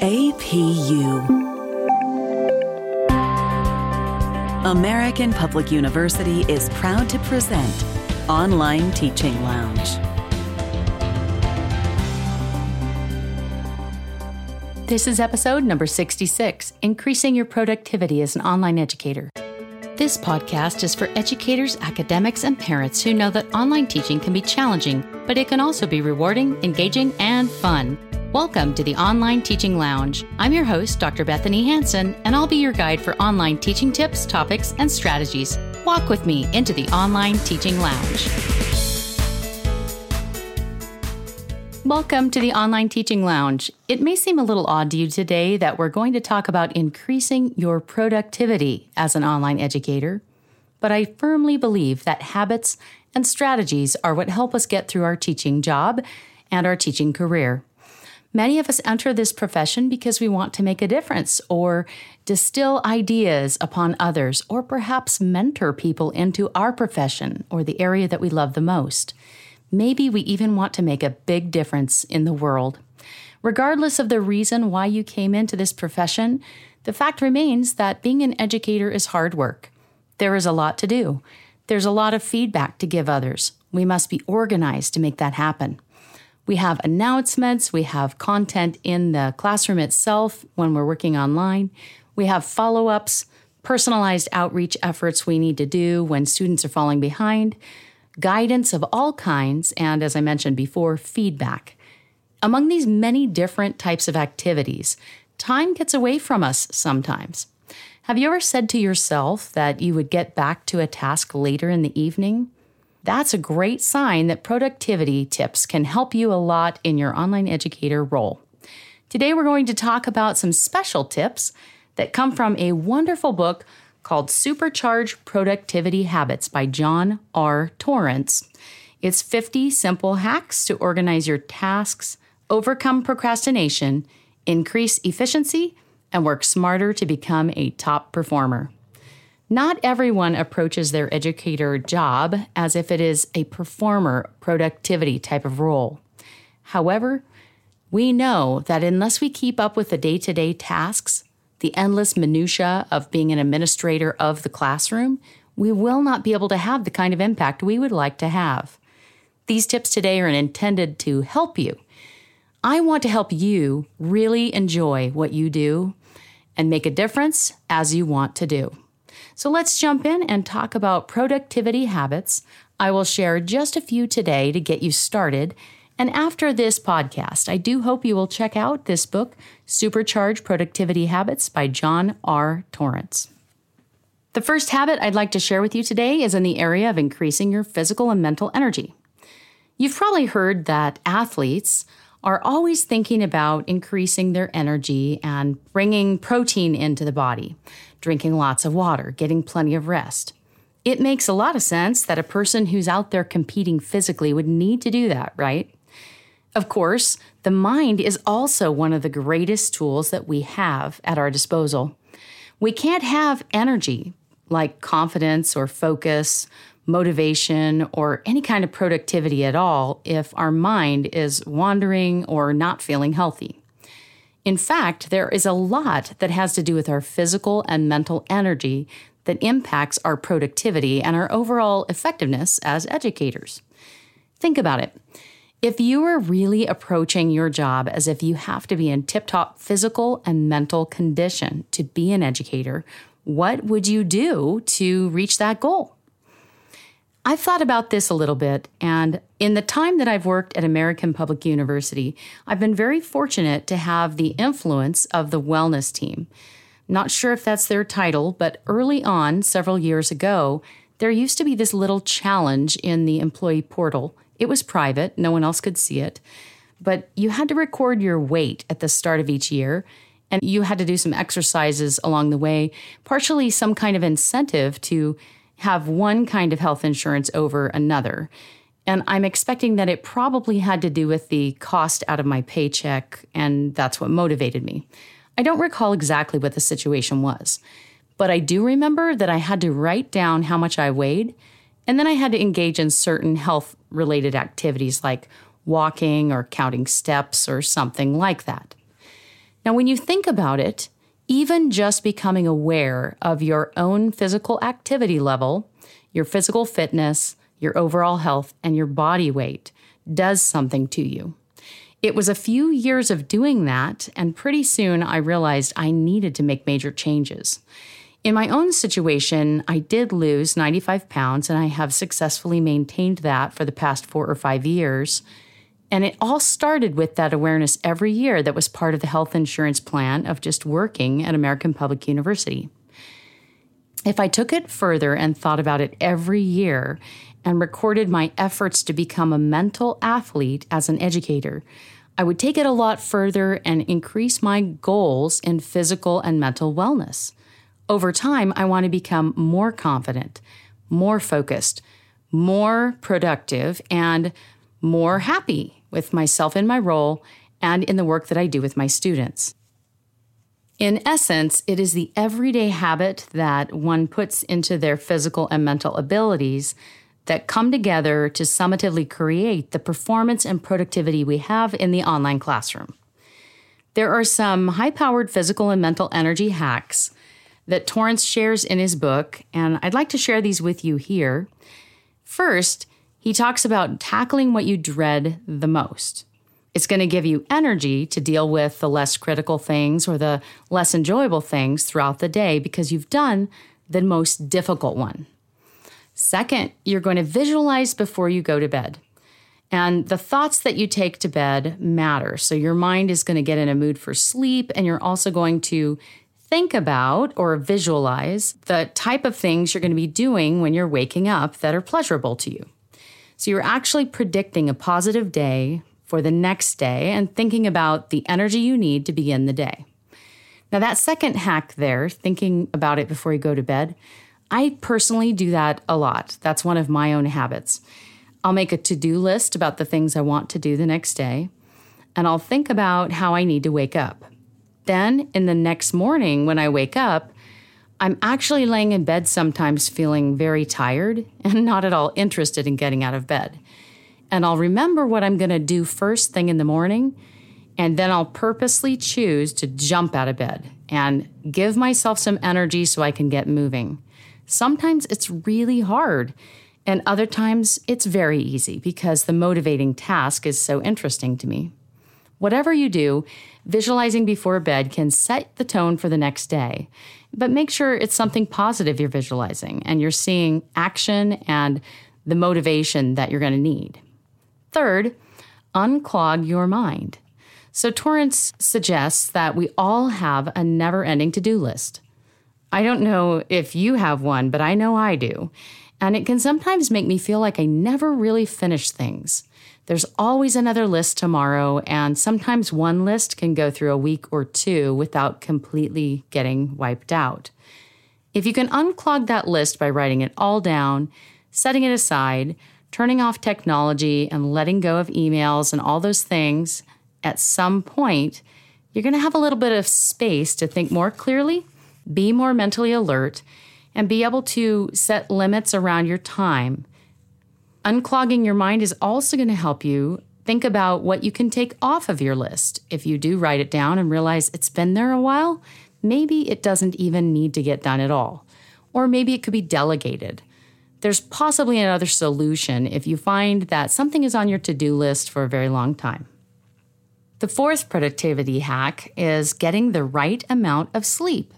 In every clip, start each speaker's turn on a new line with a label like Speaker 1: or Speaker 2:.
Speaker 1: APU. American Public University is proud to present Online Teaching Lounge.
Speaker 2: This is episode number 66 Increasing Your Productivity as an Online Educator. This podcast is for educators, academics, and parents who know that online teaching can be challenging, but it can also be rewarding, engaging, and fun. Welcome to the Online Teaching Lounge. I'm your host, Dr. Bethanie Hansen, and I'll be your guide for online teaching tips, topics, and strategies. Walk with me into the Online Teaching Lounge. Welcome to the Online Teaching Lounge. It may seem a little odd to you today that we're going to talk about increasing your productivity as an online educator, but I firmly believe that habits and strategies are what help us get through our teaching job and our teaching career. Many of us enter this profession because we want to make a difference or distill ideas upon others, or perhaps mentor people into our profession or the area that we love the most. Maybe we even want to make a big difference in the world. Regardless of the reason why you came into this profession, the fact remains that being an educator is hard work. There is a lot to do. There's a lot of feedback to give others. We must be organized to make that happen. We have announcements, we have content in the classroom itself when we're working online, we have follow ups, personalized outreach efforts we need to do when students are falling behind guidance of all kinds, and as I mentioned before, feedback. Among these many different types of activities, time gets away from us sometimes. Have you ever said to yourself that you would get back to a task later in the evening? That's a great sign that productivity tips can help you a lot in your online educator role. Today, we're going to talk about some special tips that come from a wonderful book called Supercharge Productivity Habits by John R. Torrance. It's 50 simple hacks to organize your tasks, overcome procrastination, increase efficiency, and work smarter to become a top performer. Not everyone approaches their educator job as if it is a performer productivity type of role. However, we know that unless we keep up with the day to day tasks, the endless minutiae of being an administrator of the classroom, we will not be able to have the kind of impact we would like to have. These tips today are intended to help you. I want to help you really enjoy what you do and make a difference as you want to do. So let's jump in and talk about productivity habits. I will share just a few today to get you started and after this podcast, I do hope you will check out this book, Supercharge Productivity Habits by John R. Torrance. The first habit I'd like to share with you today is in the area of increasing your physical and mental energy. You've probably heard that athletes are always thinking about increasing their energy and bringing protein into the body, drinking lots of water, getting plenty of rest. It makes a lot of sense that a person who's out there competing physically would need to do that, right? Of course, the mind is also one of the greatest tools that we have at our disposal. We can't have energy like confidence or focus, motivation, or any kind of productivity at all if our mind is wandering or not feeling healthy. In fact, there is a lot that has to do with our physical and mental energy that impacts our productivity and our overall effectiveness as educators. Think about it. If you were really approaching your job as if you have to be in tip top physical and mental condition to be an educator, what would you do to reach that goal? I've thought about this a little bit, and in the time that I've worked at American Public University, I've been very fortunate to have the influence of the wellness team. Not sure if that's their title, but early on, several years ago, there used to be this little challenge in the employee portal it was private, no one else could see it. But you had to record your weight at the start of each year, and you had to do some exercises along the way, partially some kind of incentive to have one kind of health insurance over another. And I'm expecting that it probably had to do with the cost out of my paycheck, and that's what motivated me. I don't recall exactly what the situation was, but I do remember that I had to write down how much I weighed and then I had to engage in certain health related activities like walking or counting steps or something like that. Now, when you think about it, even just becoming aware of your own physical activity level, your physical fitness, your overall health, and your body weight does something to you. It was a few years of doing that, and pretty soon I realized I needed to make major changes. In my own situation, I did lose 95 pounds, and I have successfully maintained that for the past four or five years. And it all started with that awareness every year that was part of the health insurance plan of just working at American Public University. If I took it further and thought about it every year and recorded my efforts to become a mental athlete as an educator, I would take it a lot further and increase my goals in physical and mental wellness. Over time, I want to become more confident, more focused, more productive, and more happy with myself in my role and in the work that I do with my students. In essence, it is the everyday habit that one puts into their physical and mental abilities that come together to summatively create the performance and productivity we have in the online classroom. There are some high powered physical and mental energy hacks that Torrance shares in his book, and I'd like to share these with you here. First, he talks about tackling what you dread the most. It's going to give you energy to deal with the less critical things or the less enjoyable things throughout the day because you've done the most difficult one. Second, you're going to visualize before you go to bed. And the thoughts that you take to bed matter. So your mind is going to get in a mood for sleep, and you're also going to think about or visualize the type of things you're going to be doing when you're waking up that are pleasurable to you. So you're actually predicting a positive day for the next day and thinking about the energy you need to begin the day. Now, that second hack there, thinking about it before you go to bed, I personally do that a lot. That's one of my own habits. I'll make a to do list about the things I want to do the next day, and I'll think about how I need to wake up. Then, in the next morning, when I wake up, I'm actually laying in bed sometimes feeling very tired and not at all interested in getting out of bed. And I'll remember what I'm going to do first thing in the morning, and then I'll purposely choose to jump out of bed and give myself some energy so I can get moving. Sometimes it's really hard, and other times it's very easy because the motivating task is so interesting to me. Whatever you do, visualizing before bed can set the tone for the next day. But make sure it's something positive you're visualizing and you're seeing action and the motivation that you're going to need. Third, unclog your mind. So, Torrance suggests that we all have a never ending to do list. I don't know if you have one, but I know I do. And it can sometimes make me feel like I never really finish things. There's always another list tomorrow, and sometimes one list can go through a week or two without completely getting wiped out. If you can unclog that list by writing it all down, setting it aside, turning off technology, and letting go of emails and all those things, at some point, you're going to have a little bit of space to think more clearly, be more mentally alert, and be able to set limits around your time Unclogging your mind is also going to help you think about what you can take off of your list. If you do write it down and realize it's been there a while, maybe it doesn't even need to get done at all. Or maybe it could be delegated. There's possibly another solution if you find that something is on your to do list for a very long time. The fourth productivity hack is getting the right amount of sleep.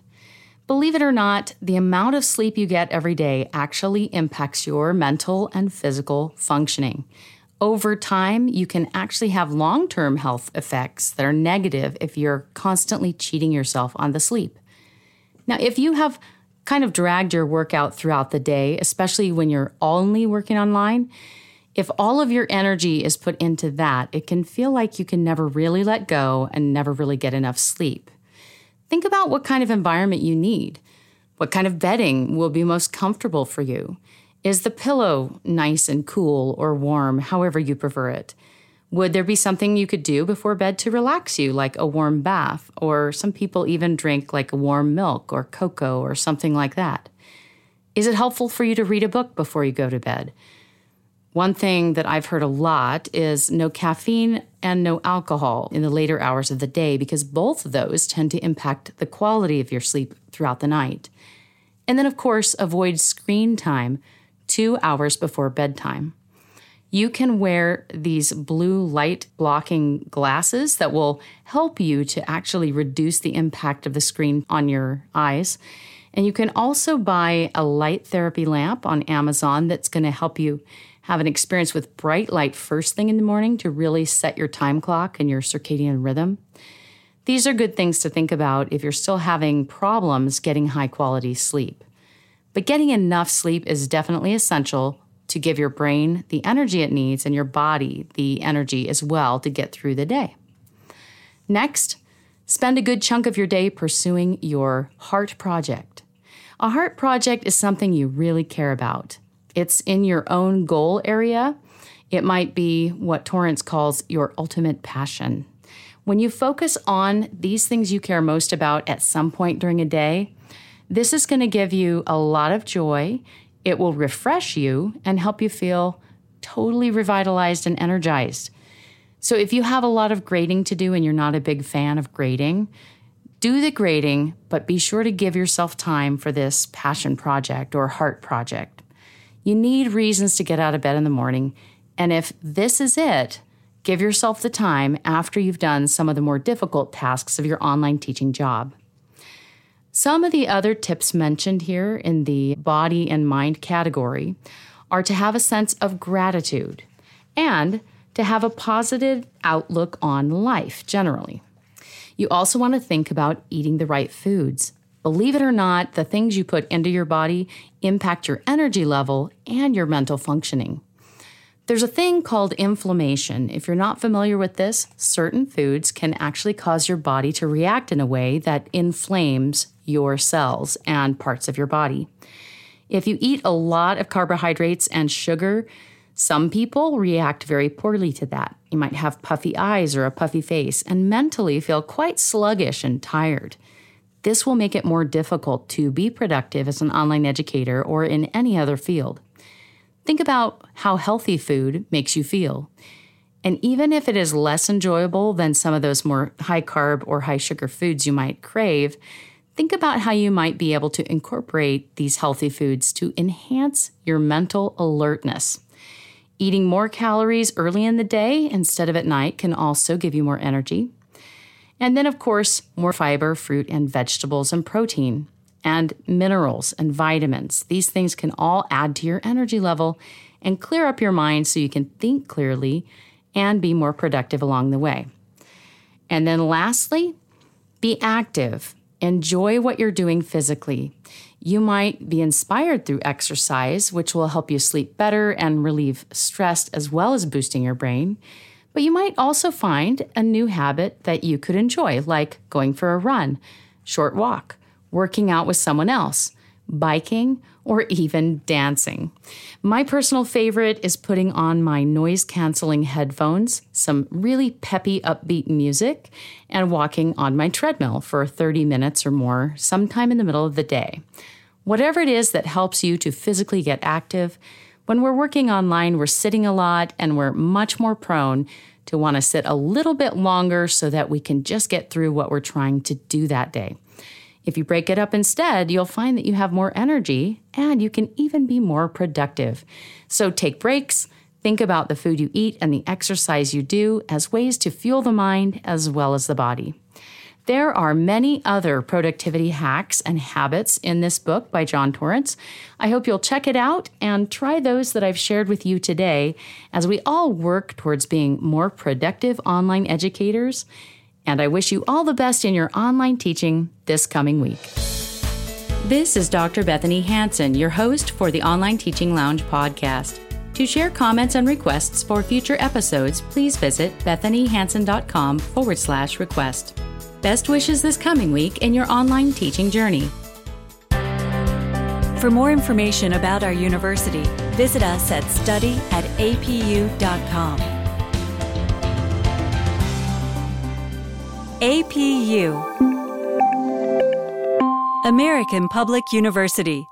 Speaker 2: Believe it or not, the amount of sleep you get every day actually impacts your mental and physical functioning. Over time, you can actually have long term health effects that are negative if you're constantly cheating yourself on the sleep. Now, if you have kind of dragged your workout throughout the day, especially when you're only working online, if all of your energy is put into that, it can feel like you can never really let go and never really get enough sleep. Think about what kind of environment you need. What kind of bedding will be most comfortable for you? Is the pillow nice and cool or warm, however you prefer it? Would there be something you could do before bed to relax you, like a warm bath? Or some people even drink like warm milk or cocoa or something like that. Is it helpful for you to read a book before you go to bed? One thing that I've heard a lot is no caffeine and no alcohol in the later hours of the day because both of those tend to impact the quality of your sleep throughout the night. And then, of course, avoid screen time two hours before bedtime. You can wear these blue light blocking glasses that will help you to actually reduce the impact of the screen on your eyes. And you can also buy a light therapy lamp on Amazon that's going to help you have an experience with bright light first thing in the morning to really set your time clock and your circadian rhythm. These are good things to think about if you're still having problems getting high quality sleep. But getting enough sleep is definitely essential to give your brain the energy it needs and your body the energy as well to get through the day. Next, spend a good chunk of your day pursuing your heart project. A heart project is something you really care about it's in your own goal area. It might be what Torrance calls your ultimate passion. When you focus on these things you care most about at some point during a day, this is going to give you a lot of joy. It will refresh you and help you feel totally revitalized and energized. So, if you have a lot of grading to do and you're not a big fan of grading, do the grading, but be sure to give yourself time for this passion project or heart project. You need reasons to get out of bed in the morning. And if this is it, give yourself the time after you've done some of the more difficult tasks of your online teaching job. Some of the other tips mentioned here in the body and mind category are to have a sense of gratitude and to have a positive outlook on life generally. You also want to think about eating the right foods. Believe it or not, the things you put into your body impact your energy level and your mental functioning. There's a thing called inflammation. If you're not familiar with this, certain foods can actually cause your body to react in a way that inflames your cells and parts of your body. If you eat a lot of carbohydrates and sugar, some people react very poorly to that. You might have puffy eyes or a puffy face and mentally feel quite sluggish and tired. This will make it more difficult to be productive as an online educator or in any other field. Think about how healthy food makes you feel. And even if it is less enjoyable than some of those more high carb or high sugar foods you might crave, think about how you might be able to incorporate these healthy foods to enhance your mental alertness. Eating more calories early in the day instead of at night can also give you more energy. And then, of course, more fiber, fruit, and vegetables, and protein, and minerals and vitamins. These things can all add to your energy level and clear up your mind so you can think clearly and be more productive along the way. And then, lastly, be active. Enjoy what you're doing physically. You might be inspired through exercise, which will help you sleep better and relieve stress as well as boosting your brain. But you might also find a new habit that you could enjoy, like going for a run, short walk, working out with someone else, biking, or even dancing. My personal favorite is putting on my noise canceling headphones, some really peppy, upbeat music, and walking on my treadmill for 30 minutes or more sometime in the middle of the day. Whatever it is that helps you to physically get active, when we're working online, we're sitting a lot and we're much more prone to want to sit a little bit longer so that we can just get through what we're trying to do that day. If you break it up instead, you'll find that you have more energy and you can even be more productive. So take breaks, think about the food you eat and the exercise you do as ways to fuel the mind as well as the body. There are many other productivity hacks and habits in this book by John Torrance. I hope you'll check it out and try those that I've shared with you today as we all work towards being more productive online educators. And I wish you all the best in your online teaching this coming week. This is Dr. Bethanie Hansen, your host for the Online Teaching Lounge podcast. To share comments and requests for future episodes, please visit bethaniehansen.com forward slash request. Best wishes this coming week in your online teaching journey.
Speaker 1: For more information about our university, visit us at study at apu.com. APU American Public University